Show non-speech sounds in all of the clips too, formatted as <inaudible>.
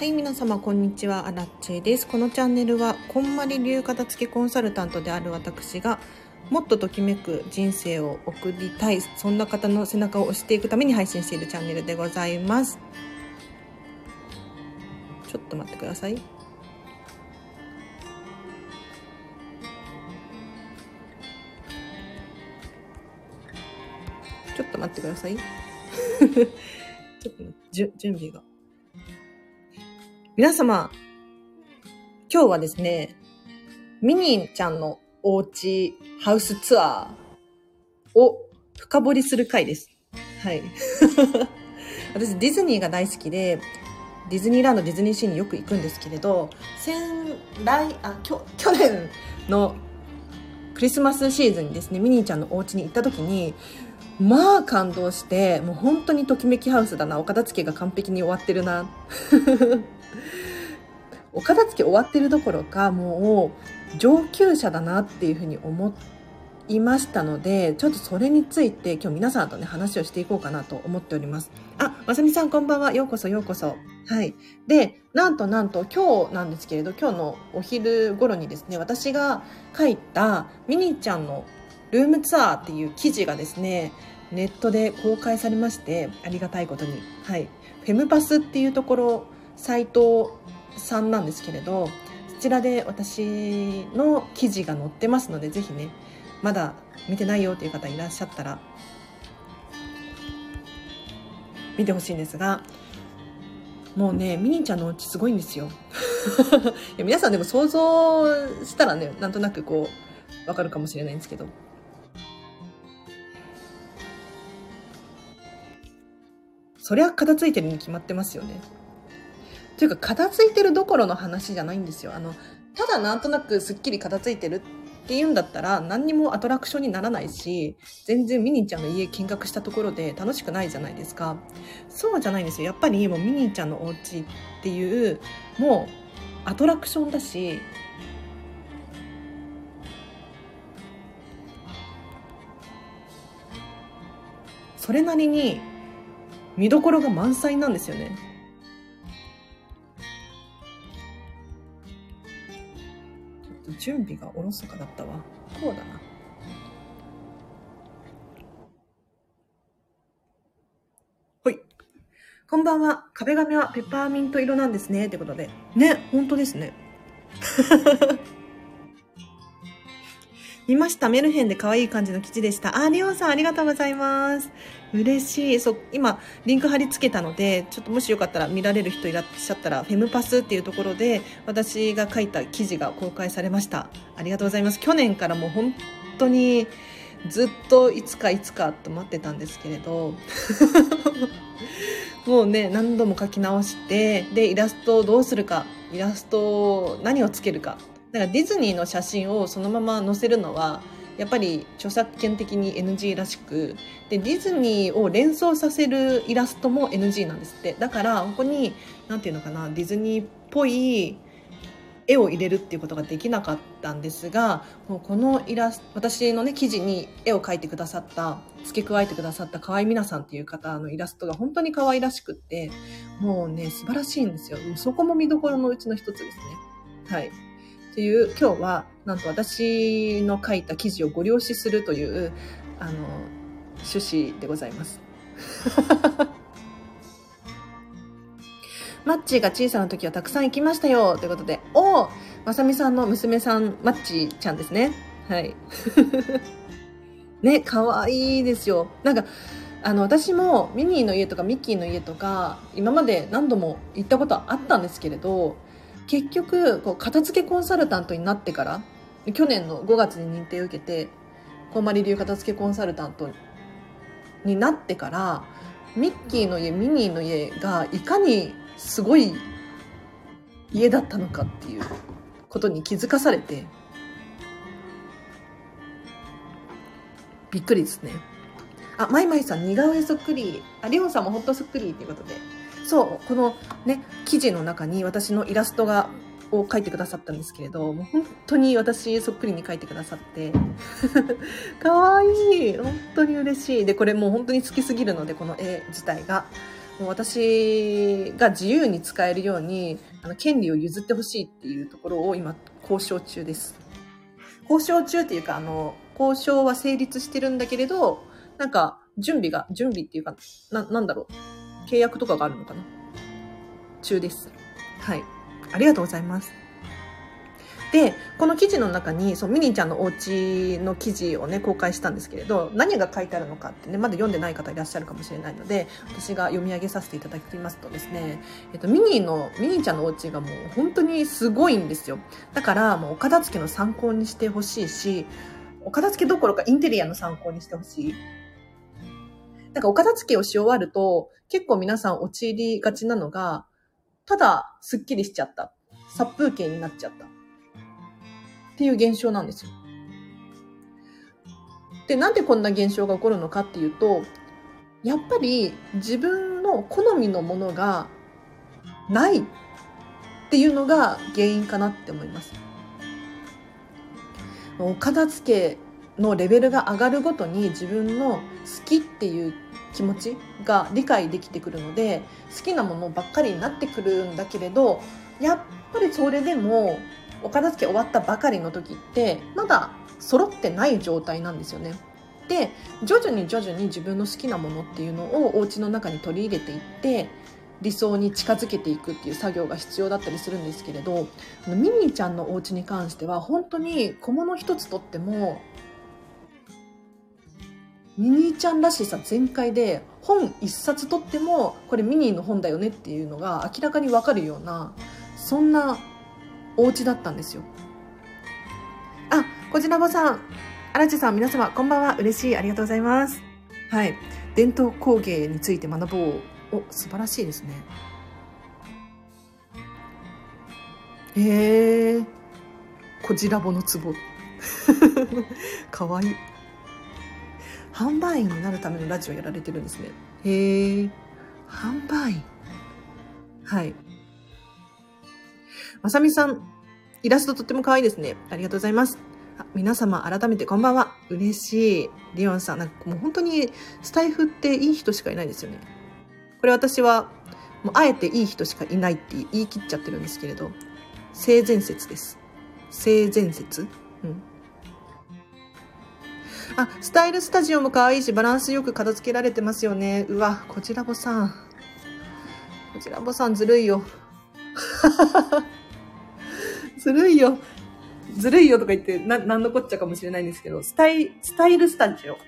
はい、皆様、こんにちは。アラッチェです。このチャンネルは、こんまり流片付けコンサルタントである私が、もっとときめく人生を送りたい、そんな方の背中を押していくために配信しているチャンネルでございます。ちょっと待ってください。ちょっと待ってください。<laughs> ちょっと準備が。皆様、今日はですね、ミニーちゃんのおうちハウスツアーを深掘りする回です。はい。<laughs> 私ディズニーが大好きで、ディズニーランド、ディズニーシーによく行くんですけれど、先来、あ、去年のクリスマスシーズンにですね、ミニーちゃんのお家に行った時に、まあ感動して、もう本当にときめきハウスだな、お片付けが完璧に終わってるな。<laughs> お片付け終わってるどころかもう上級者だなっていうふうに思いましたのでちょっとそれについて今日皆さんとね話をしていこうかなと思っております。あまさみさんこんばんは。ようこそようこそ。はい。でなんとなんと今日なんですけれど今日のお昼頃にですね私が書いたミニーちゃんのルームツアーっていう記事がですねネットで公開されましてありがたいことに。はい。フェムパスっていうところサイトさんなんですけれどそちらで私の記事が載ってますのでぜひねまだ見てないよという方いらっしゃったら見てほしいんですがもうねミニーちゃんのお家すごいんですよ。<laughs> いや皆さんでも想像したらねなんとなくこうわかるかもしれないんですけど。そりゃ片付いてるに決まってますよね。というか片付いてるどころの話じゃないんですよ。あのただなんとなくすっきり片付いてるっていうんだったら何にもアトラクションにならないし全然ミニーちゃんの家見学したところで楽しくないじゃないですか。そうじゃないんですよ。やっぱりもうミニーちゃんのお家っていうもうアトラクションだしそれなりに見どころが満載なんですよね。準備がおろそかだったわ。こうだな。はい。こんばんは。壁紙はペパーミント色なんですね。ってことで。ね、本当ですね。見ました。メルヘンで可愛い感じの記事でした。あ、リオンさんありがとうございます。嬉しい。そう、今、リンク貼り付けたので、ちょっともしよかったら見られる人いらっしゃったら、フェムパスっていうところで、私が書いた記事が公開されました。ありがとうございます。去年からもう本当に、ずっといつかいつかと待ってたんですけれど、<laughs> もうね、何度も書き直して、で、イラストをどうするか、イラストを何をつけるか。だからディズニーの写真をそのまま載せるのは、やっぱり著作権的に NG らしくでディズニーを連想させるイラストも NG なんですって。だからここに何て言うのかなディズニーっぽい絵を入れるっていうことができなかったんですがもうこのイラスト私のね記事に絵を描いてくださった付け加えてくださった河合美奈さんっていう方のイラストが本当に可愛らしくってもうね素晴らしいんですよ。そこも見どころのうちの一つですね。はい。という今日はなんと私の書いた記事をご了承するというあの趣旨でございます。<laughs> マッチが小さな時はたくさん行きましたよということで、おおまさみさんの娘さん、マッチちゃんですね。はい。<laughs> ね、可愛いですよ。なんか、あの、私もミニーの家とかミッキーの家とか、今まで何度も行ったことはあったんですけれど、結局こう片付けコンサルタントになってから去年の5月に認定を受けてこんまり流片付けコンサルタントになってからミッキーの家ミニーの家がいかにすごい家だったのかっていうことに気づかされてびっくりですね。あ、マイマイさん似顔絵そっくり。あ、リオンさんもほんとそっくりっていうことで。そう、このね、記事の中に私のイラストが、を描いてくださったんですけれど、もう本当に私そっくりに描いてくださって、<laughs> かわいい本当に嬉しい。で、これもう本当に好きすぎるので、この絵自体が。もう私が自由に使えるように、あの、権利を譲ってほしいっていうところを今、交渉中です。交渉中っていうか、あの、交渉は成立してるんだけれど、なんか、準備が、準備っていうか、な、なんだろう。契約とかがあるのかな？中です。はい。ありがとうございます。で、この記事の中に、そう、ミニーちゃんのお家の記事をね、公開したんですけれど、何が書いてあるのかってね、まだ読んでない方いらっしゃるかもしれないので、私が読み上げさせていただきますとですね、えっと、ミニーの、ミニーちゃんのお家がもう本当にすごいんですよ。だから、もうお片付けの参考にしてほしいし、お片付けどころかインテリアの参考にしてほしい。なんかお片付けをし終わると、結構皆さん陥りがちなのが、ただスッキリしちゃった。殺風景になっちゃった。っていう現象なんですよ。で、なんでこんな現象が起こるのかっていうと、やっぱり自分の好みのものがないっていうのが原因かなって思います。お片付けのレベルが上がるごとに自分の好きっていう気持ちが理解できてくるので好きなものばっかりになってくるんだけれどやっぱりそれでもお片付け終わったばかりの時ってまだ揃ってない状態なんですよね。で徐々に徐々に自分の好きなものっていうのをお家の中に取り入れていって理想に近づけていくっていう作業が必要だったりするんですけれどミニーちゃんのお家に関しては本当に小物一つとってもミニーちゃんらしさ全開で本一冊とってもこれミニーの本だよねっていうのが明らかにわかるようなそんなお家だったんですよ。あこちらぼさん荒地さん皆様こんばんは。嬉しいありがとうございます。はい。伝統工芸について学ぼう。お素晴らしいですね。へえこじらぼの壺。<laughs> かわいい販売員になるためのラジオやられてるんですね。へえ。販売員。はい。まさみさん、イラストとっても可愛いですね。ありがとうございます。皆様、改めてこんばんは。嬉しい。リオンさん、なんかもう本当にスタイフっていい人しかいないですよね。これ私は、もうあえていい人しかいないって言い切っちゃってるんですけれど、性善説です。性善説？あ、スタイルスタジオも可愛いし、バランスよく片付けられてますよね。うわ、こちらぼさん。こちらぼさんずるいよ。<laughs> ずるいよ。ずるいよとか言って、な、なんのこっちゃかもしれないんですけど、スタイ、スタイルスタジオ。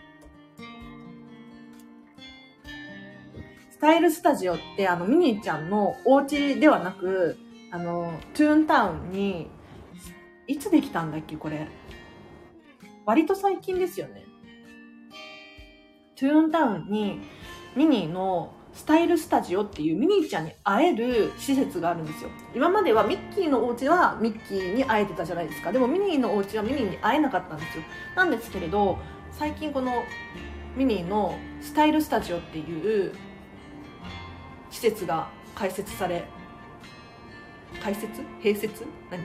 スタイルスタジオって、あの、ミニーちゃんのお家ではなく、あの、トゥーンタウンに、いつできたんだっけ、これ。割と最近ですよね。トゥーンタウンにミニーのスタイルスタジオっていうミニーちゃんに会える施設があるんですよ。今まではミッキーのお家はミッキーに会えてたじゃないですか。でもミニーのお家はミニーに会えなかったんですよ。なんですけれど、最近このミニーのスタイルスタジオっていう施設が開設され、開設？併設？何？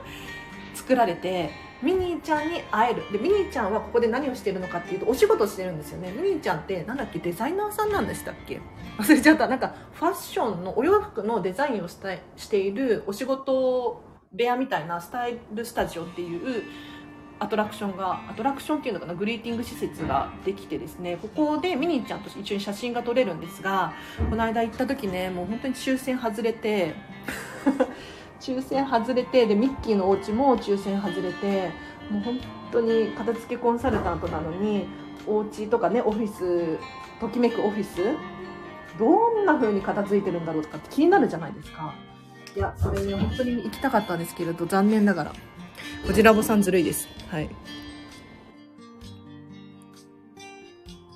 <laughs> 作られて、ミニーちゃんに会える。でミニーちゃんはここで何をしてるのかっていうとお仕事してるんですよね。ミニーちゃんってなんだっけ？デザイナーさんなんでしたっけ？忘れちゃった。なんかファッションのお洋服のデザインをしたしているお仕事部屋みたいなスタイルスタジオっていうアトラクションがアトラクションっていうのかな？グリーティング施設ができてですね。ここでミニーちゃんと一緒に写真が撮れるんですがこの間行った時ねもう本当に抽選外れて抽選外れてでミッキーのお家も抽選外れてもう本当に片付けコンサルタントなのにお家とかねオフィスときめくオフィスどんな風に片付いてるんだろうとかって気になるじゃないですか。いやそれに本当に行きたかったんですけれど残念ながら。こちらぼさんずるいです。はい。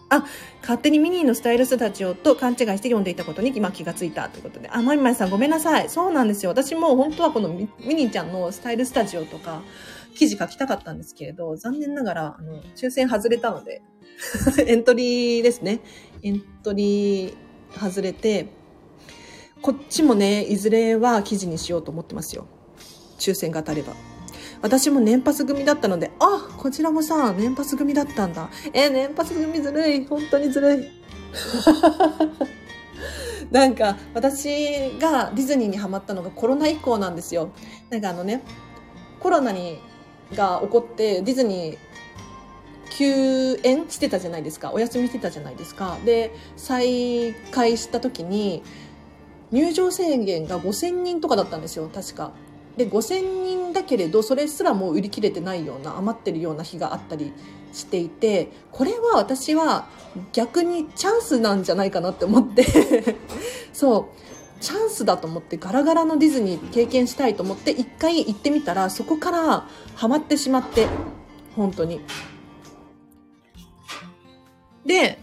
あ、勝手にミニーのスタイルスタジオと勘違いして読んでいたことに今気がついたということで。あ、まいまいさんごめんなさい。そうなんですよ。私も本当はこのミニーちゃんのスタイルスタジオとか記事書きたかったんですけれど、残念ながら、あの、抽選外れたので <laughs> エントリーですね。エントリー外れて、こっちもね、いずれは記事にしようと思ってますよ。抽選が当たれば。私も年パス組だったので、あ、こちらもさ、年パス組だったんだ。え年パス組ずるい。本当にずるい。<laughs> なんか私がディズニーにハマったのがコロナ以降なんですよ。なんかあのね、コロナにが起こってディズニー休園してたじゃないですか。お休みしてたじゃないですか。で、再開した時に入場制限が5000人とかだったんですよ、確か。で、5000人だけれど、それすらもう売り切れてないような、余ってるような日があったりしていて、これは私は逆にチャンスなんじゃないかなって思って <laughs> そう、チャンスだと思ってガラガラのディズニー経験したいと思って一回行ってみたら、そこからハマってしまって、本当に。で、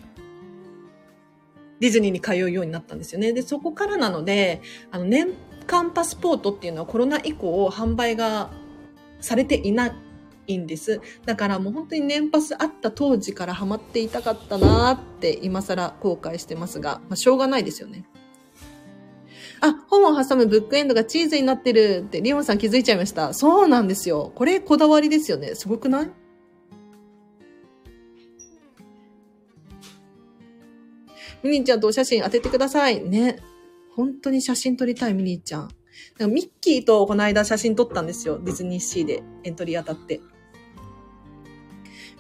ディズニーに通うようになったんですよね。で、そこからなので、あの、年間パスポートっていうのはコロナ以降販売がされていないんです。だからもう本当に年パスあった当時からハマっていたかったなーって今更後悔してますが、まあ、しょうがないですよね。あ、本を挟むブックエンドがチーズになってるって、リオンさん気づいちゃいました。そうなんですよ。これこだわりですよね。すごくない？ミニちゃんとお写真当ててください。ね。本当に写真撮りたい、ミニーちゃん。ミッキーとこの間写真撮ったんですよ。ディズニーシーでエントリー当たって。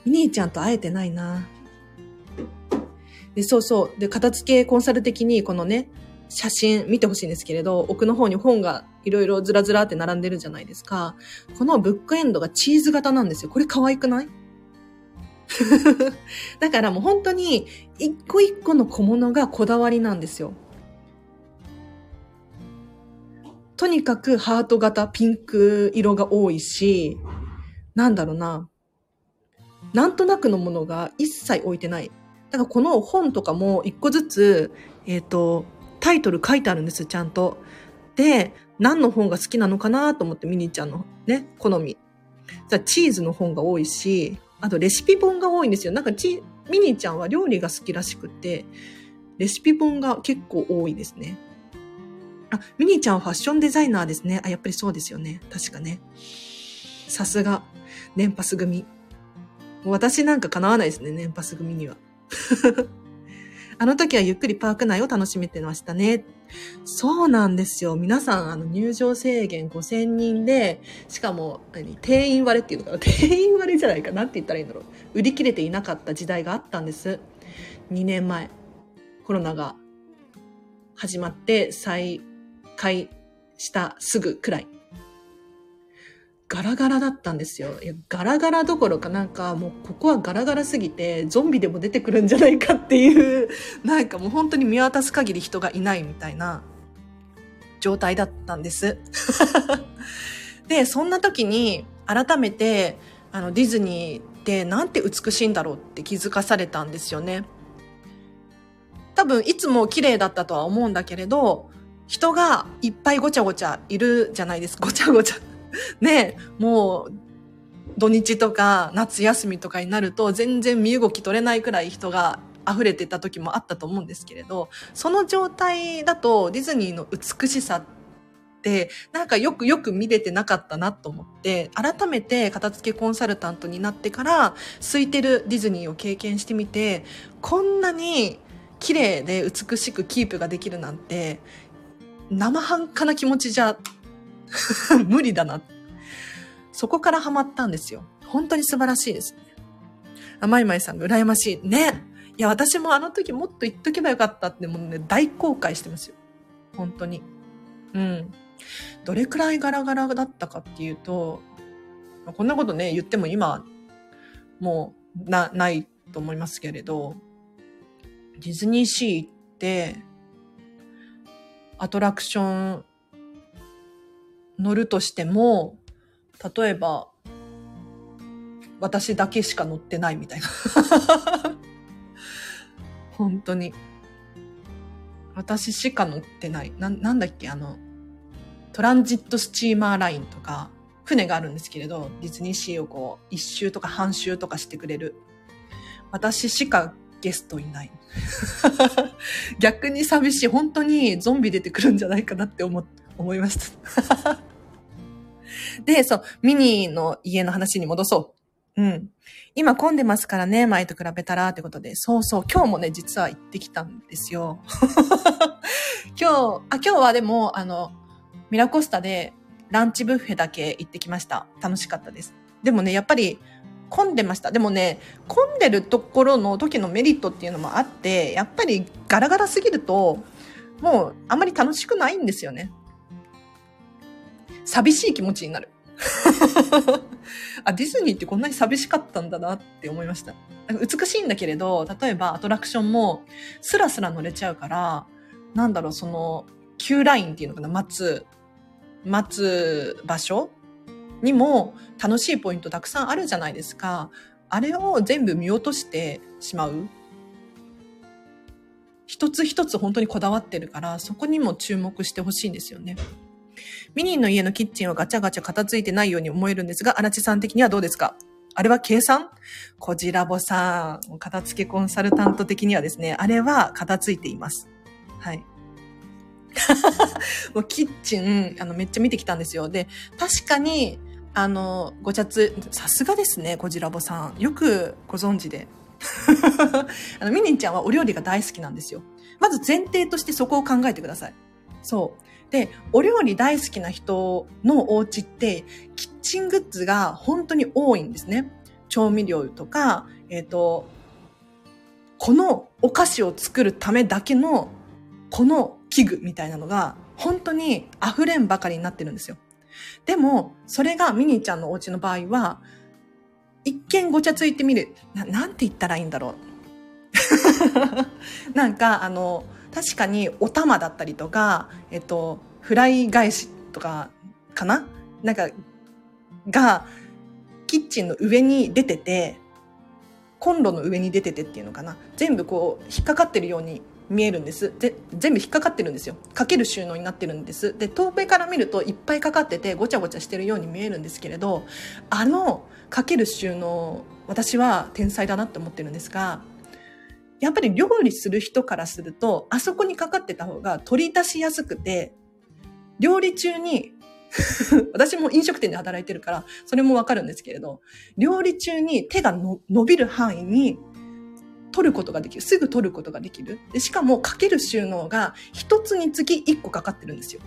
ミニーちゃんと会えてないな。で、そうそう。で、片付けコンサル的にこのね、写真見てほしいんですけれど、奥の方に本がいろいろずらずらって並んでるじゃないですか。このブックエンドがチーズ型なんですよ。これ可愛くない？<laughs> だからもう本当に一個一個の小物がこだわりなんですよ。とにかくハート型ピンク色が多いし、なんだろうな。なんとなくのものが一切置いてない。だからこの本とかも一個ずつ、えっ、ー、と、タイトル書いてあるんです、ちゃんと。で、何の本が好きなのかなと思ってミニーちゃんのね、好み。じゃチーズの本が多いし、あとレシピ本が多いんですよ。なんかち、ミニーちゃんは料理が好きらしくて、レシピ本が結構多いですね。あ、ミニーちゃんはファッションデザイナーですね。あ、やっぱりそうですよね。確かね。さすが、年パス組。私なんか叶わないですね、年パス組には。<laughs> あの時はゆっくりパーク内を楽しめてましたね。そうなんですよ。皆さん、あの、入場制限5000人で、しかも、何、定員割れっていうのかな定員割れじゃないかなって言ったらいいんだろう。売り切れていなかった時代があったんです。2年前。コロナが始まって再開したすぐくらい。ガラガラだったんですよ。いや、ガラガラどころかなんかもうここはガラガラすぎてゾンビでも出てくるんじゃないかっていう、<laughs> なんかもう本当に見渡す限り人がいないみたいな状態だったんです。<laughs> で、そんな時に改めてあのディズニーってなんて美しいんだろうって気づかされたんですよね。多分いつも綺麗だったとは思うんだけれど、人がいっぱいごちゃごちゃいるじゃないですか。ごちゃごちゃ。<laughs> ね、もう、土日とか夏休みとかになると全然身動き取れないくらい人が溢れてた時もあったと思うんですけれど、その状態だとディズニーの美しさって、なんかよくよく見れてなかったなと思って、改めて片付けコンサルタントになってから、空いてるディズニーを経験してみて、こんなに綺麗で美しくキープができるなんて、生半可な気持ちじゃ <laughs> 無理だな。そこからハマったんですよ。本当に素晴らしいですね。あまいまいさんが羨ましい。ね。いや、私もあの時もっと言っとけばよかったってもうね、大後悔してますよ。本当に。うん。どれくらいガラガラだったかっていうと、こんなことね、言っても今、もう、な、ないと思いますけれど、ディズニーシー行って、アトラクション乗るとしても、例えば、私だけしか乗ってないみたいな。<laughs> 本当に。私しか乗ってない。な、なんだっけ？あの、トランジットスチーマーラインとか、船があるんですけれど、ディズニーシーをこう、一周とか半周とかしてくれる。私しかゲストいない。<laughs> 逆に寂しい。本当にゾンビ出てくるんじゃないかなって思、思いました。<laughs> で、そう、ミニーの家の話に戻そう。うん。今混んでますからね、前と比べたらってことで。そうそう、今日もね、実は行ってきたんですよ。<laughs> 今日、あ、今日はでも、あの、ミラコスタでランチブッフェだけ行ってきました。楽しかったです。でもね、やっぱり混んでました。でもね、混んでるところの時のメリットっていうのもあって、やっぱりガラガラすぎると、もうあまり楽しくないんですよね。寂しい気持ちになる。<laughs> あ、ディズニーってこんなに寂しかったんだなって思いました。美しいんだけれど、例えばアトラクションもスラスラ乗れちゃうから、なんだろう、その、Q ラインっていうのかな、待つ、待つ場所にも楽しいポイントたくさんあるじゃないですか。あれを全部見落としてしまう。一つ一つ本当にこだわってるから、そこにも注目してほしいんですよね。ミニーの家のキッチンはガチャガチャ片付いてないように思えるんですが、荒地さん的にはどうですか？あれは計算？コジラボさん、片付けコンサルタント的にはですね、あれは片付いています。はい。<laughs> もうキッチン、あの、めっちゃ見てきたんですよ。で、確かに、あの、ごちゃつ、さすがですね、コジラボさん。よくご存知で。<laughs> あの、ミニンちゃんはお料理が大好きなんですよ。まず前提としてそこを考えてください。そう。で、お料理大好きな人のお家って、キッチングッズが本当に多いんですね。調味料とか、えっ、ー、と、このお菓子を作るためだけの、この器具みたいなのが、本当に溢れんばかりになってるんですよ。でも、それがミニーちゃんのお家の場合は、一見ごちゃついてみる。な、なんて言ったらいいんだろう。<laughs> なんか、あの、確かにお玉だったりとか、えっと、フライ返しとかかな？なんか、が、キッチンの上に出てて、コンロの上に出ててっていうのかな？全部こう、引っかかってるように見えるんです。で、全部引っかかってるんですよ。かける収納になってるんです。で、遠目から見るといっぱいかかっててごちゃごちゃしてるように見えるんですけれど、あのかける収納、私は天才だなって思ってるんですが、やっぱり料理する人からすると、あそこにかかってた方が取り出しやすくて、料理中に <laughs> 私も飲食店で働いてるから、それもわかるんですけれど、料理中に手が伸びる範囲に取ることができる。すぐ取ることができる。でしかも、かける収納が一つにつき一個かかってるんですよ。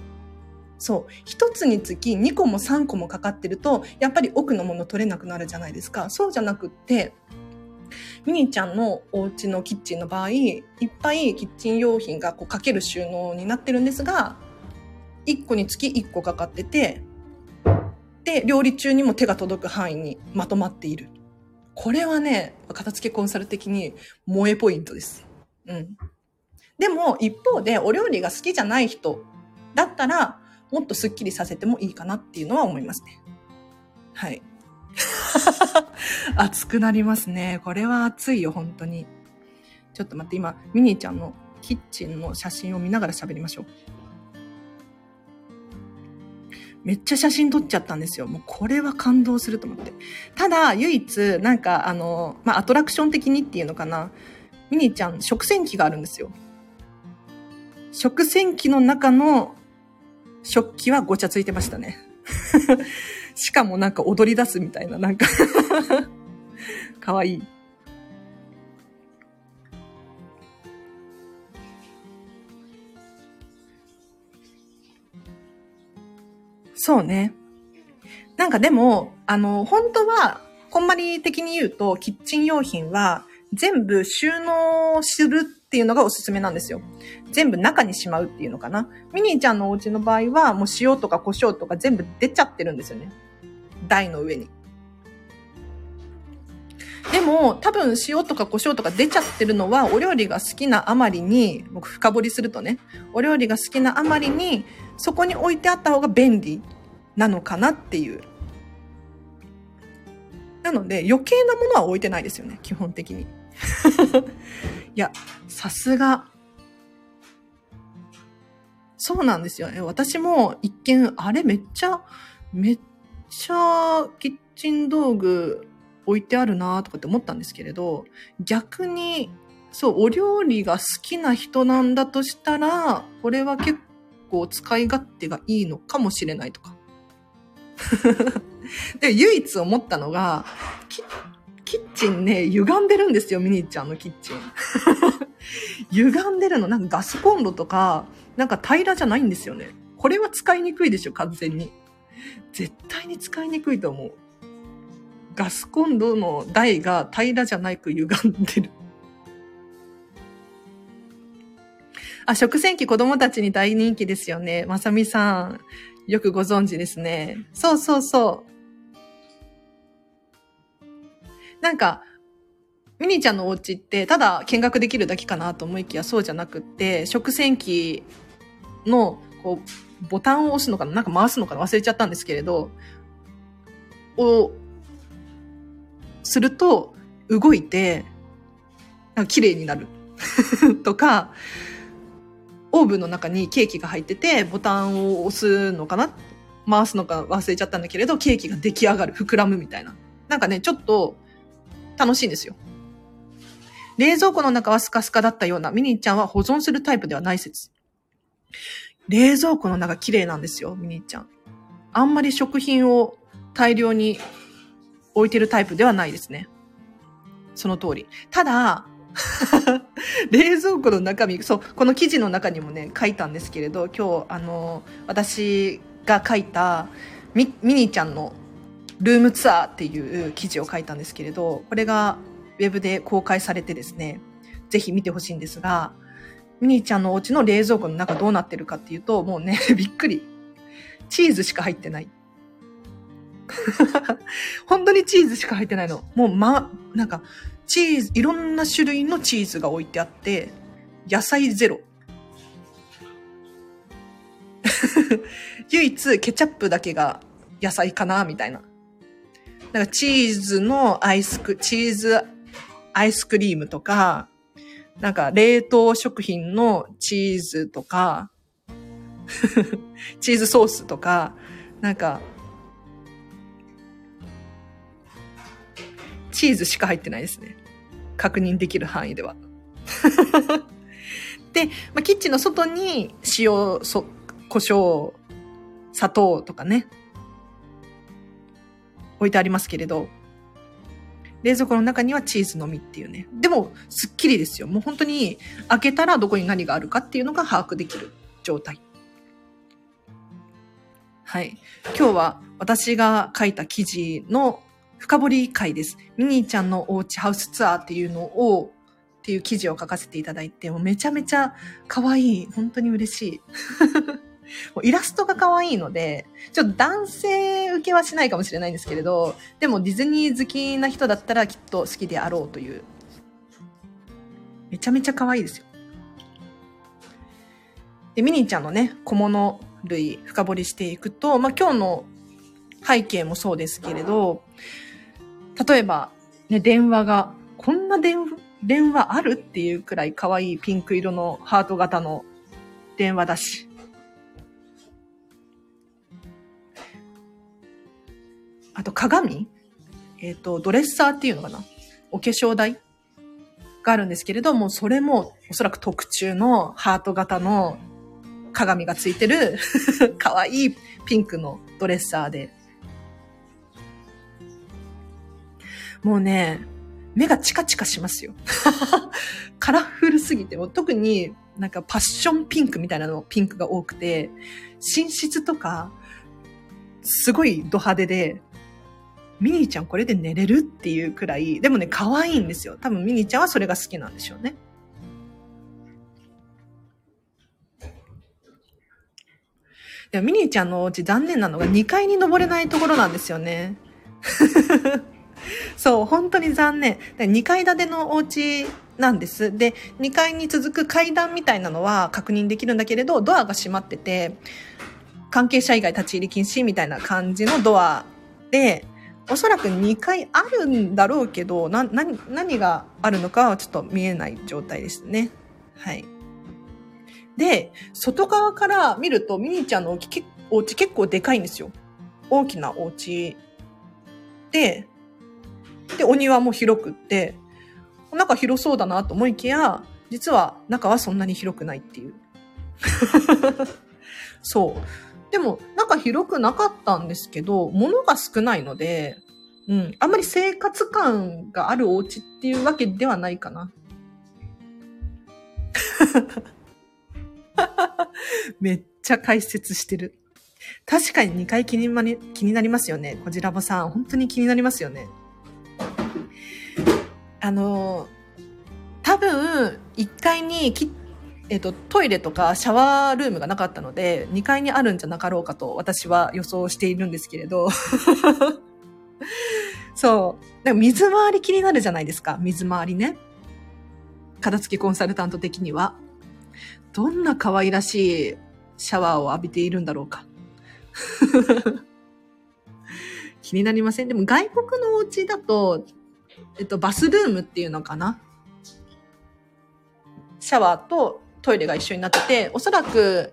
そう。一つにつき二個も三個もかかってると、やっぱり奥のもの取れなくなるじゃないですか。そうじゃなくって、ミニちゃんのお家のキッチンの場合、いっぱいキッチン用品がこうかける収納になってるんですが、1個につき1個かかってて、で、料理中にも手が届く範囲にまとまっている。これはね、片付けコンサル的に萌えポイントです。うん。でも、一方でお料理が好きじゃない人だったら、もっとスッキリさせてもいいかなっていうのは思いますね。はい。<laughs> 熱くなりますね。これは熱いよ、本当に。ちょっと待って、今、ミニーちゃんのキッチンの写真を見ながら喋りましょう。めっちゃ写真撮っちゃったんですよ。もうこれは感動すると思って。ただ、唯一、なんか、あの、まあ、アトラクション的にっていうのかな。ミニーちゃん、食洗機があるんですよ。食洗機の中の食器はごちゃついてましたね。<laughs> しかもなんか踊り出すみたいな、なんか <laughs> かわいい。そうね。なんかでも、あの、本当は、こんまり的に言うと、キッチン用品は全部収納するっていうのがおすすめなんですよ。全部中にしまうっていうのかな。ミニーちゃんのお家の場合は、もう塩とか胡椒とか全部出ちゃってるんですよね。台の上に。でも、多分塩とか胡椒とか出ちゃってるのは、お料理が好きなあまりに、僕深掘りするとね、お料理が好きなあまりに、そこに置いてあった方が便利なのかなっていう。なので、余計なものは置いてないですよね、基本的に。<laughs> いや、さすが。そうなんですよね。私も一見、あれめっちゃ、めっちゃキッチン道具置いてあるなとかって思ったんですけれど、逆に、そう、お料理が好きな人なんだとしたら、これは結構使い勝手がいいのかもしれないとか。<laughs> で、唯一思ったのが、キッチンね、歪んでるんですよ、ミニーちゃんのキッチン。<laughs> 歪んでるの。なんかガスコンロとか、なんか平らじゃないんですよね。これは使いにくいでしょ、完全に。絶対に使いにくいと思う。ガスコンロの台が平らじゃないく歪んでる。あ、食洗機子供たちに大人気ですよね。まさみさん、よくご存知ですね。そうそうそう。なんか、ミニーちゃんのお家って、ただ見学できるだけかなと思いきや、そうじゃなくって、食洗機の、こう、ボタンを押すのかななんか回すのかな忘れちゃったんですけれど、を、すると、動いて、なんか綺麗になる。<laughs> とか、オーブンの中にケーキが入ってて、ボタンを押すのかな？回すのか忘れちゃったんだけれど、ケーキが出来上がる、膨らむみたいな。なんかね、ちょっと楽しいんですよ。冷蔵庫の中はスカスカだったようなミニーちゃんは保存するタイプではない説。冷蔵庫の中綺麗なんですよ、ミニーちゃん。あんまり食品を大量に置いてるタイプではないですね。その通り。ただ、<laughs> 冷蔵庫の中身、そう、この記事の中にもね、書いたんですけれど、今日、あの、私が書いたミミニーちゃんのルームツアーっていう記事を書いたんですけれど、これがウェブで公開されてですね、ぜひ見てほしいんですが、ミニーちゃんのお家の冷蔵庫の中どうなってるかっていうと、もうね、<laughs> びっくり。チーズしか入ってない。<laughs> 本当にチーズしか入ってないの。もうま、なんか、チーズ、いろんな種類のチーズが置いてあって、野菜ゼロ。<laughs> 唯一ケチャップだけが野菜かなみたいな。なんかチーズのアイスク、チーズアイスクリームとか、なんか冷凍食品のチーズとか、<laughs> チーズソースとか、なんか、チーズしか入ってないですね。確認できる範囲では。<laughs> で、まあ、キッチンの外に塩、そ、胡椒、砂糖とかね、置いてありますけれど、冷蔵庫の中にはチーズのみっていうね。でも、すっきりですよ。もう本当に開けたらどこに何があるかっていうのが把握できる状態。はい。今日は私が書いた記事の深掘り会です。ミニーちゃんのおうちハウスツアーっていうのを、っていう記事を書かせていただいて、もうめちゃめちゃ可愛い。本当に嬉しい。<laughs> もうイラストが可愛いので、ちょっと男性受けはしないかもしれないんですけれど、でもディズニー好きな人だったらきっと好きであろうという。めちゃめちゃ可愛いですよ。で、ミニーちゃんのね、小物類深掘りしていくと、まあ、今日の背景もそうですけれど、例えば、ね、電話が、こんな電電話あるっていうくらい可愛いピンク色のハート型の電話だし、あと鏡？えっ、ー、と、ドレッサーっていうのかな？お化粧台があるんですけれども、それもおそらく特注のハート型の鏡がついてる <laughs> 可愛いピンクのドレッサーで。もうね、目がチカチカしますよ。<laughs> カラフルすぎて、も特になんかパッションピンクみたいなのピンクが多くて、寝室とか、すごいド派手で、ミニーちゃんこれで寝れるっていうくらい、でもね、可愛いんですよ。多分ミニーちゃんはそれが好きなんでしょうね。でもミニーちゃんのお家残念なのが2階に登れないところなんですよね。<laughs> そう、本当に残念。2階建てのお家なんです。で、2階に続く階段みたいなのは確認できるんだけれど、ドアが閉まってて、関係者以外立ち入り禁止みたいな感じのドアで、おそらく2階あるんだろうけど、な、何、何があるのかはちょっと見えない状態ですね。はい。で、外側から見るとミニちゃんのお家お家結構でかいんですよ。大きなお家で、で、お庭も広くって、中広そうだなと思いきや、実は中はそんなに広くないっていう。<laughs> そう。でも、中広くなかったんですけど、物が少ないので、うん。あんまり生活感があるお家っていうわけではないかな。<laughs> めっちゃ解説してる。確かに2回気に,、ま、気になりますよね。こじらぼさん。本当に気になりますよね。あの、多分、1階にき、えっ、と、トイレとかシャワールームがなかったので、2階にあるんじゃなかろうかと私は予想しているんですけれど。<laughs> そう。でも水回り気になるじゃないですか。水回りね。片付けコンサルタント的には。どんな可愛らしいシャワーを浴びているんだろうか。<laughs> 気になりません？でも外国のお家だと、えっと、バスルームっていうのかな？シャワーとトイレが一緒になってて、おそらく、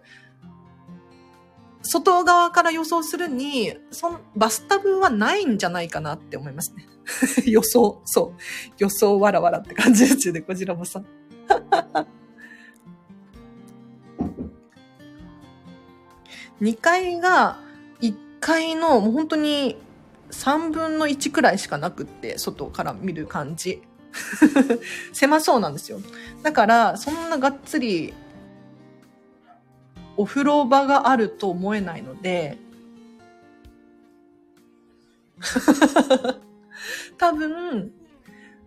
外側から予想するに、そのバスタブはないんじゃないかなって思いますね。<laughs> 予想、そう。予想わらわらって感じですよね、こちらもさ。<laughs> 2階が1階のもう本当に3分の1くらいしかなくって、外から見る感じ。<laughs> 狭そうなんですよ。だから、そんながっつり、お風呂場があると思えないので、<laughs> 多分、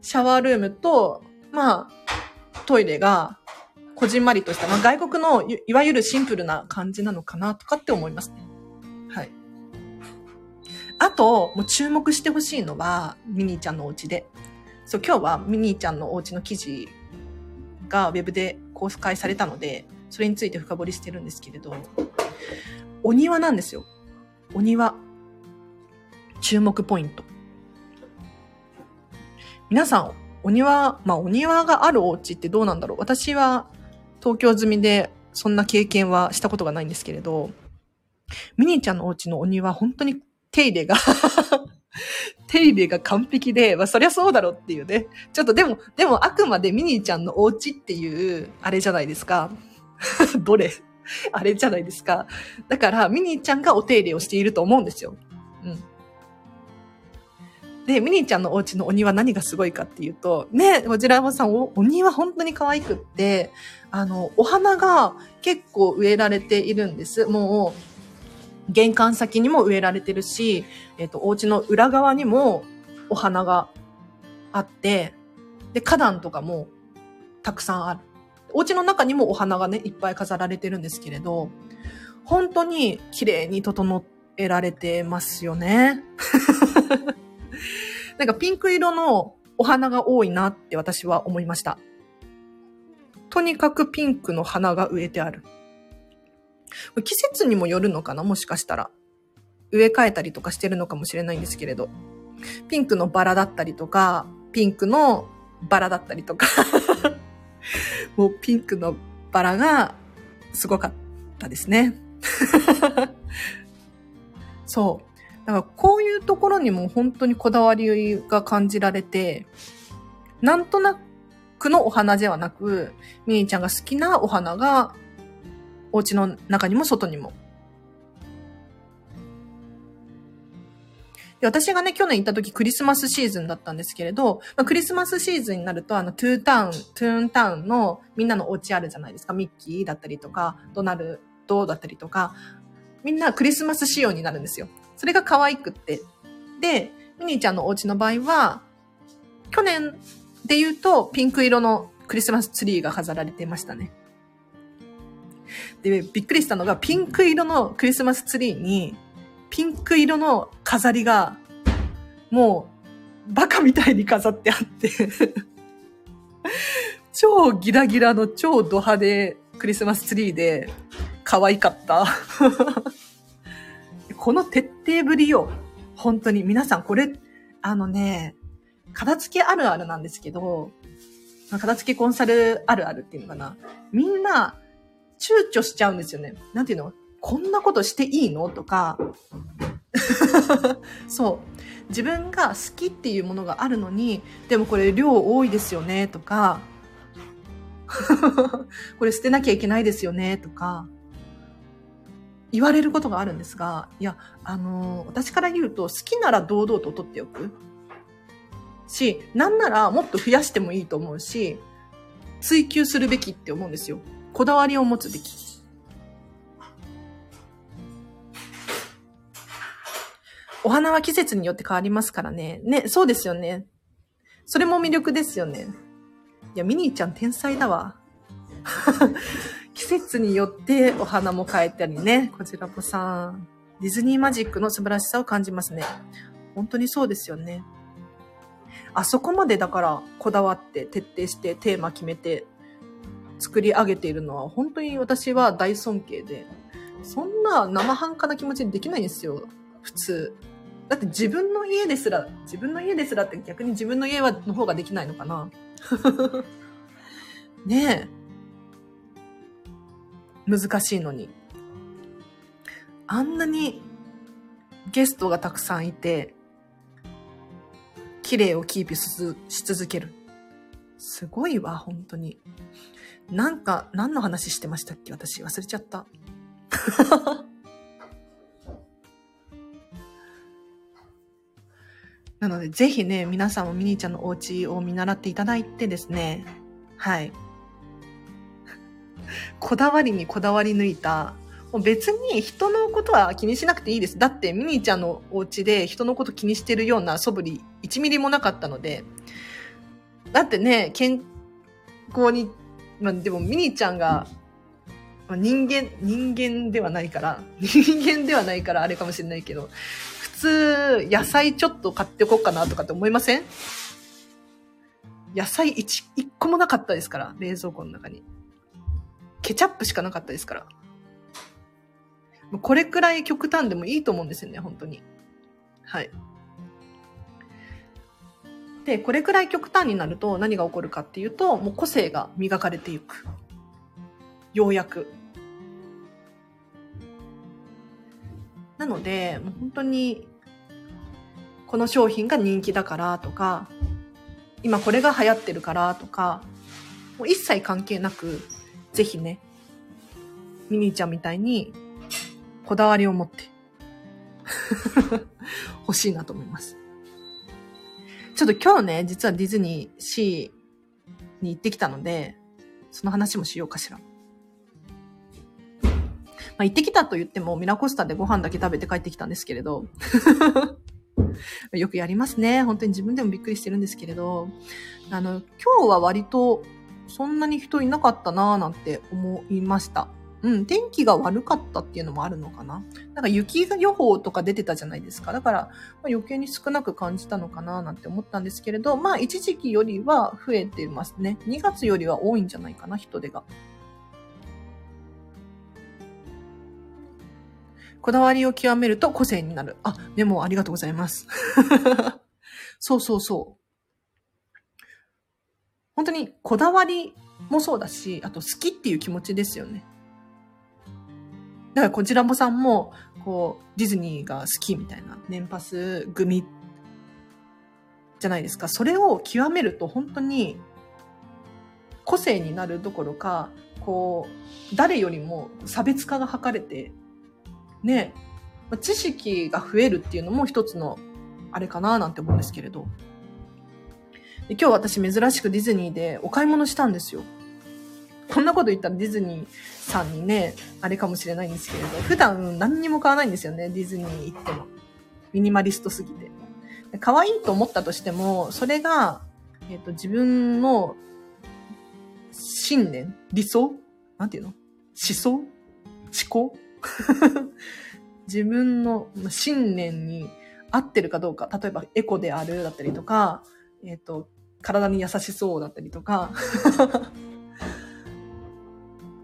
シャワールームと、まあ、トイレが、こじんまりとした、まあ、外国のいわゆるシンプルな感じなのかなとかって思いますね。あと、もう注目してほしいのは、ミニーちゃんのお家で。そう、今日はミニーちゃんのお家の記事がウェブで公開されたので、それについて深掘りしてるんですけれど、お庭なんですよ。お庭。注目ポイント。皆さん、お庭、まあお庭があるお家ってどうなんだろう？私は東京済みでそんな経験はしたことがないんですけれど、ミニーちゃんのお家のお庭本当に手入れが <laughs> 手入れが完璧で、まあそりゃそうだろっていうね。ちょっとでも、でもあくまでミニーちゃんのお家っていう、あれじゃないですか。<laughs> どれ？<laughs> あれじゃないですか。だから、ミニーちゃんがお手入れをしていると思うんですよ。うん。で、ミニーちゃんのお家のお庭何がすごいかっていうと、ね、こちらもさんお、お庭本当に可愛くって、あの、お花が結構植えられているんです。もう、玄関先にも植えられてるし、えっ、ー、と、お家の裏側にもお花があって、で、花壇とかもたくさんある。お家の中にもお花がね、いっぱい飾られてるんですけれど、本当に綺麗に整えられてますよね。<laughs> なんかピンク色のお花が多いなって私は思いました。とにかくピンクの花が植えてある。季節にもよるのかな？もしかしたら。植え替えたりとかしてるのかもしれないんですけれど。ピンクのバラだったりとか、ピンクのバラだったりとか <laughs> もうピンクのバラがすごかったですね。<laughs> そう。だからこういうところにも本当にこだわりが感じられて、なんとなくのお花ではなく、ミニーちゃんが好きなお花がお家の中にも外にも。で私がね、去年行った時クリスマスシーズンだったんですけれど、まあ、クリスマスシーズンになると、あの、トゥータウン、トゥーンタウンのみんなのお家あるじゃないですか。ミッキーだったりとか、ドナルドだったりとか、みんなクリスマス仕様になるんですよ。それが可愛くって。で、ミニーちゃんのお家の場合は、去年で言うとピンク色のクリスマスツリーが飾られていましたね。で、びっくりしたのが、ピンク色のクリスマスツリーに、ピンク色の飾りが、もう、バカみたいに飾ってあって <laughs> 超ギラギラの超ド派手クリスマスツリーで、可愛かった <laughs> この徹底ぶりよ。本当に。皆さん、これ、あのね、片付けあるあるなんですけど、片付けコンサルあるあるっていうのかな。みんな、躊躇しちゃうんですよね。なんていうの？こんなことしていいの？とか、<laughs> そう。自分が好きっていうものがあるのに、でもこれ量多いですよね、とか、<laughs> これ捨てなきゃいけないですよね、とか、言われることがあるんですが、いや、あのー私から言うと、好きなら堂々と取っておく。し、なんならもっと増やしてもいいと思うし、追求するべきって思うんですよ。こだわりを持つべき。お花は季節によって変わりますからね。ね、そうですよね。それも魅力ですよね。いや、ミニーちゃん天才だわ。<laughs> 季節によってお花も変えたりね。こちらもさん。ディズニーマジックの素晴らしさを感じますね。本当にそうですよね。あそこまでだからこだわって徹底してテーマ決めて作り上げているのは本当に私は大尊敬で、そんな生半可な気持ちでできないんですよ。普通。だって自分の家ですら、自分の家ですらって逆に自分の家はの方ができないのかな <laughs> ねえ。難しいのに。あんなにゲストがたくさんいて、綺麗をキープし続ける。すごいわ、本当に。なんか、何の話してましたっけ？私忘れちゃった。<laughs> なので、ぜひね、皆さんもミニーちゃんのお家を見習っていただいてですね、はい。<laughs> こだわりにこだわり抜いた、もう別に人のことは気にしなくていいです。だってミニーちゃんのお家で人のこと気にしてるような素振り1ミリもなかったので、だってね、健康に、まあでもミニーちゃんが、まあ、人間、人間ではないから、<laughs> 人間ではないからあれかもしれないけど、通、野菜ちょっと買っておこうかなとかって思いません？野菜一、一個もなかったですから、冷蔵庫の中に。ケチャップしかなかったですから。これくらい極端でもいいと思うんですよね、本当に。はい。で、これくらい極端になると何が起こるかっていうと、もう個性が磨かれていく。ようやく。なので、もう本当に、この商品が人気だからとか、今これが流行ってるからとか、もう一切関係なく、ぜひね、ミニーちゃんみたいに、こだわりを持って <laughs> 欲しいなと思います。ちょっと今日ね、実はディズニーシーに行ってきたので、その話もしようかしら。まあ、行ってきたと言っても、ミラコスタでご飯だけ食べて帰ってきたんですけれど、<laughs> よくやりますね。本当に自分でもびっくりしてるんですけれど、あの、今日は割とそんなに人いなかったなぁなんて思いました。うん、天気が悪かったっていうのもあるのかな。なんか雪予報とか出てたじゃないですか。だから、まあ、余計に少なく感じたのかななんて思ったんですけれど、まあ一時期よりは増えてますね。2月よりは多いんじゃないかな、人手が。こだわりを極めると個性になる。あ、メモありがとうございます。<laughs> そうそうそう。本当にこだわりもそうだし、あと好きっていう気持ちですよね。だからこちらもさんも、こう、ディズニーが好きみたいな年パス組じゃないですか。それを極めると本当に個性になるどころか、こう、誰よりも差別化が図れてね、知識が増えるっていうのも一つのあれかななんて思うんですけれど。で今日私珍しくディズニーでお買い物したんですよ。こんなこと言ったらディズニーさんにね、あれかもしれないんですけれど、普段何にも買わないんですよね、ディズニー行っても。ミニマリストすぎて。可愛いと思ったとしても、それが、えっ、ー、と、自分の信念理想？なんていうの？思想？思考？<laughs> 自分の信念に合ってるかどうか、例えばエコであるだったりとか、えっ、ー、と、体に優しそうだったりとか、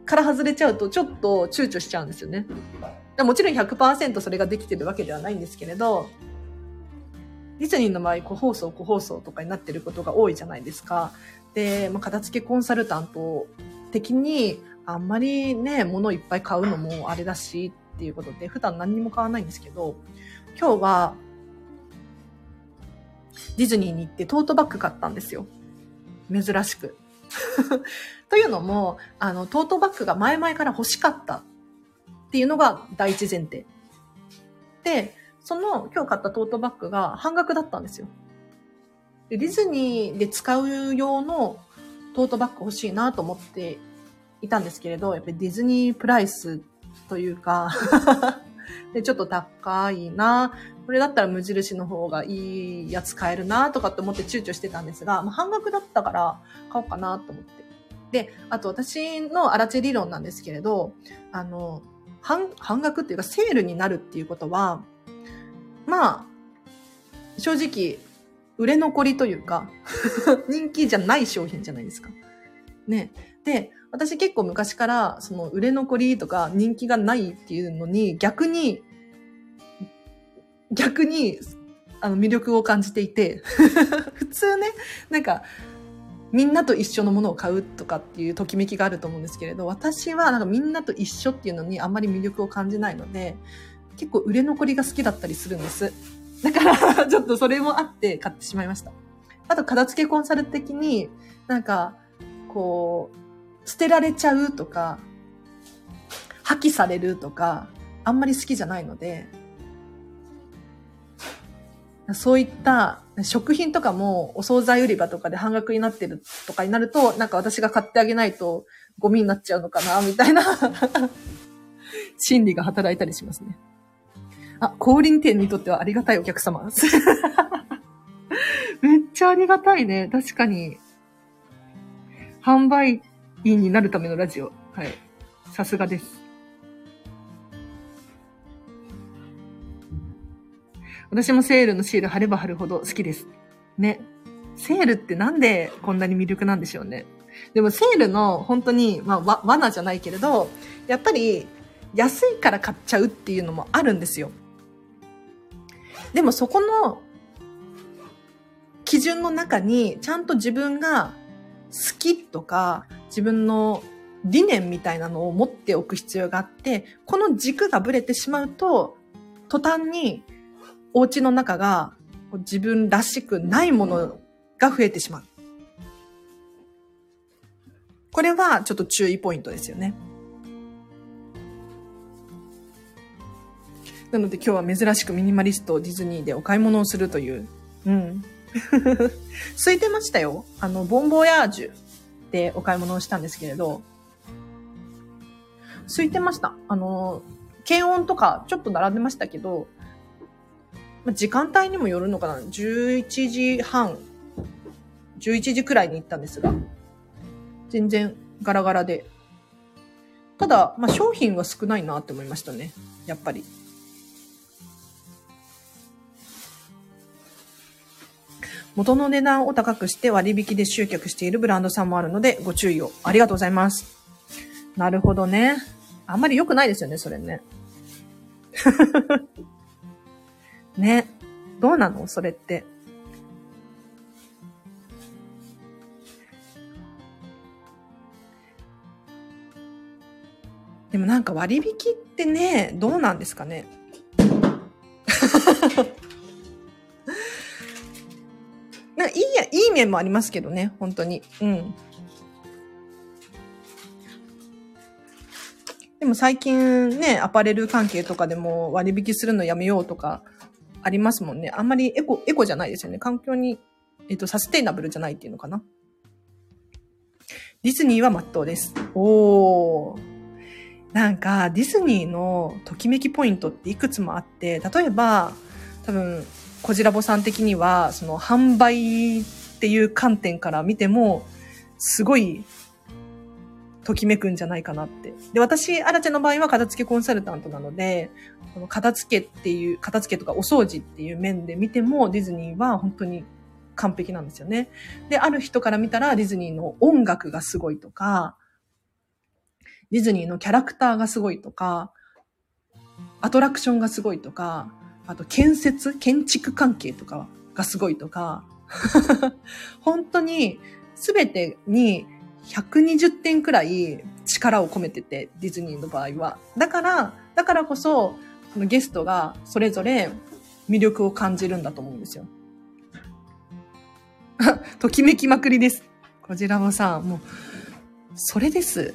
から外れちゃうとちょっと躊躇しちゃうんですよね。もちろん100%それができてるわけではないんですけれど、ディズニーの場合、個包装、個包装とかになってることが多いじゃないですか。で、まあ、片付けコンサルタント的に、あんまりね、物いっぱい買うのもあれだしっていうことで、普段何にも買わないんですけど、今日は、ディズニーに行ってトートバッグ買ったんですよ。珍しく。<laughs> というのも、あの、トートバッグが前々から欲しかったっていうのが第一前提。で、その今日買ったトートバッグが半額だったんですよ。でディズニーで使う用のトートバッグ欲しいなと思っていたんですけれど、やっぱりディズニープライスというか <laughs> で、ちょっと高いな。これだったら無印の方がいいやつ買えるなとかって思って躊躇してたんですが、まあ、半額だったから買おうかなと思って。で、あと私のアラチェ理論なんですけれど、あの、半、半額っていうかセールになるっていうことは、まあ、正直、売れ残りというか <laughs> 人気じゃない商品じゃないですか。ね。で、私結構昔から、その売れ残りとか人気がないっていうのに、逆に、逆に、あの、魅力を感じていて <laughs> 普通ね、なんか、みんなと一緒のものを買うとかっていうときめきがあると思うんですけれど、私はなんかみんなと一緒っていうのにあんまり魅力を感じないので、結構売れ残りが好きだったりするんです。だから <laughs> ちょっとそれもあって買ってしまいました。あと、片付けコンサル的に、なんか、こう、捨てられちゃうとか、破棄されるとか、あんまり好きじゃないので、そういった食品とかもお惣菜売り場とかで半額になってるとかになると、なんか私が買ってあげないとゴミになっちゃうのかな、みたいな <laughs> 心理が働いたりしますね。あ、降臨店にとってはありがたいお客様。<laughs> めっちゃありがたいね。確かに。販売員になるためのラジオ。はい。さすがです。私もセールのシール貼れば貼るほど好きです。ね。セールってなんでこんなに魅力なんでしょうね。でもセールの本当に、まあ、わ罠じゃないけれど、やっぱり安いから買っちゃうっていうのもあるんですよ。でもそこの基準の中にちゃんと自分が好きとか自分の理念みたいなのを持っておく必要があって、この軸がぶれてしまうと、途端にお家の中が自分らしくないものが増えてしまう。これはちょっと注意ポイントですよね。なので今日は珍しくミニマリストディズニーでお買い物をするという。うん。<laughs> 空いてましたよ。あの、ボンボヤージュでお買い物をしたんですけれど、空いてました。あの、検温とかちょっと並んでましたけど、時間帯にもよるのかな ?11 時半、11時くらいに行ったんですが、全然ガラガラで。ただ、まあ、商品は少ないなって思いましたね。やっぱり。元の値段を高くして割引で集客しているブランドさんもあるのでご注意を。ありがとうございます。なるほどね。あんまり良くないですよね、それね。<laughs> ね。どうなの？それって。でもなんか割引ってね、どうなんですかね。なんかいいや、いい面もありますけどね、本当に。うん。でも最近ね、アパレル関係とかでも割引するのやめようとかありますもんね。あんまりエコ、エコじゃないですよね。環境に、えっ、と、サステイナブルじゃないっていうのかな。ディズニーは真っ当です。おー。なんか、ディズニーのときめきポイントっていくつもあって、例えば、多分、こじらぼさん的には、その販売っていう観点から見ても、すごい、ときめくんじゃないかなって。で、私、アラチェの場合は片付けコンサルタントなので、この片付けっていう、片付けとかお掃除っていう面で見ても、ディズニーは本当に完璧なんですよね。で、ある人から見たらディズニーの音楽がすごいとか、ディズニーのキャラクターがすごいとか、アトラクションがすごいとか、あと建設、建築関係とかがすごいとか、<laughs> 本当に全てに120点くらい力を込めてて、ディズニーの場合は。だから、だからこそ、そのゲストがそれぞれ魅力を感じるんだと思うんですよ。<laughs> ときめきまくりです。こちらもさん、もう、それです。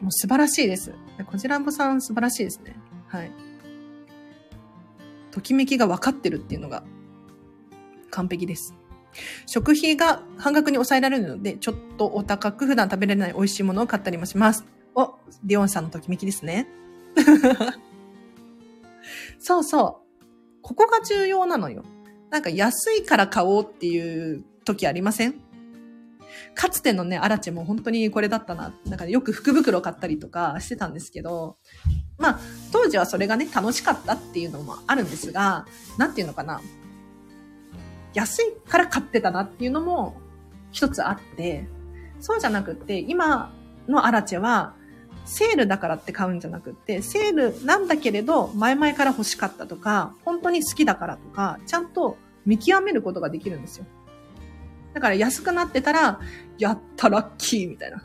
もう素晴らしいです。こちらもさん素晴らしいですね。はい。ときめきが分かってるっていうのが完璧です。食費が半額に抑えられるので、ちょっとお高く普段食べられない美味しいものを買ったりもします。お、ディオンさんのときめきですね。<laughs> そうそう。ここが重要なのよ。なんか安いから買おうっていう時ありません？かつてのね、アラチェも本当にこれだったな。なんかよく福袋買ったりとかしてたんですけど、まあ、当時はそれがね、楽しかったっていうのもあるんですが、なんていうのかな。安いから買ってたなっていうのも一つあって、そうじゃなくって、今のアラチェは、セールだからって買うんじゃなくって、セールなんだけれど、前々から欲しかったとか、本当に好きだからとか、ちゃんと見極めることができるんですよ。だから安くなってたら、やったラッキーみたいな。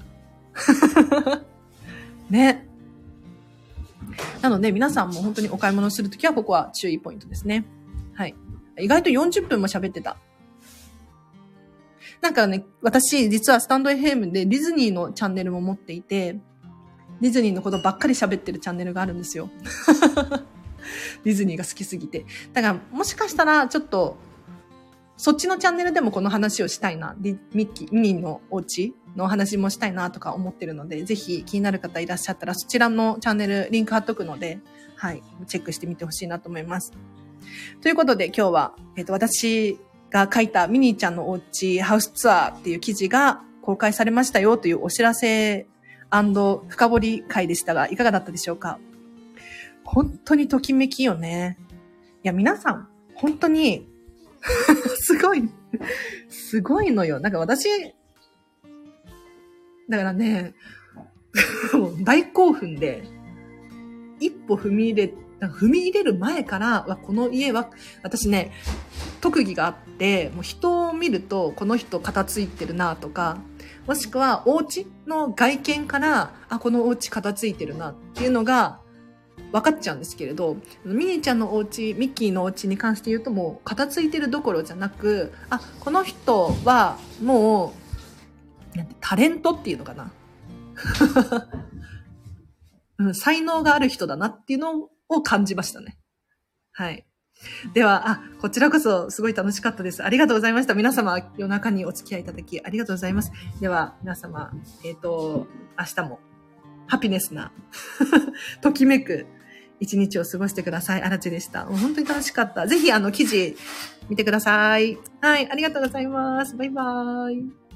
<laughs> ね。なので皆さんも本当にお買い物するときはここは注意ポイントですね。はい。意外と40分も喋ってた。なんかね、私実はスタンド FM でディズニーのチャンネルも持っていて、ディズニーのことばっかり喋ってるチャンネルがあるんですよ。<laughs> ディズニーが好きすぎて。だからもしかしたらちょっとそっちのチャンネルでもこの話をしたいな。ミッキー、ミニーのお家のお話もしたいなとか思ってるので、ぜひ気になる方いらっしゃったら、そちらのチャンネルリンク貼っとくので、はい、チェックしてみてほしいなと思います。ということで今日は、えっ、と、私が書いたミニーちゃんのお家ハウスツアーっていう記事が公開されましたよというお知らせ深掘り会でしたが、いかがだったでしょうか？本当にときめきよね。いや、皆さん、本当に <laughs> すごい、すごいのよ。なんか私、だからね、大興奮で、一歩踏み入れ、踏み入れる前から、この家は、私ね、特技があって、もう人を見ると、この人片付いてるなとか、もしくはお家の外見から、あ、このお家片付いてるなっていうのが分かっちゃうんですけれど、ミニーちゃんのお家、ミッキーのお家に関して言うともう片付いてるどころじゃなく、あ、この人はもう、タレントっていうのかな。<laughs> うん、才能がある人だなっていうのを感じましたね。はい。では、あ、こちらこそすごい楽しかったです。ありがとうございました。皆様、夜中にお付き合いいただきありがとうございます。では、皆様、えっ、ー、と、明日もハピネスな <laughs> ときめく一日を過ごしてください。あらちでした。もう本当に楽しかった。ぜひ、あの、記事見てください。はい、ありがとうございます。バイバーイ。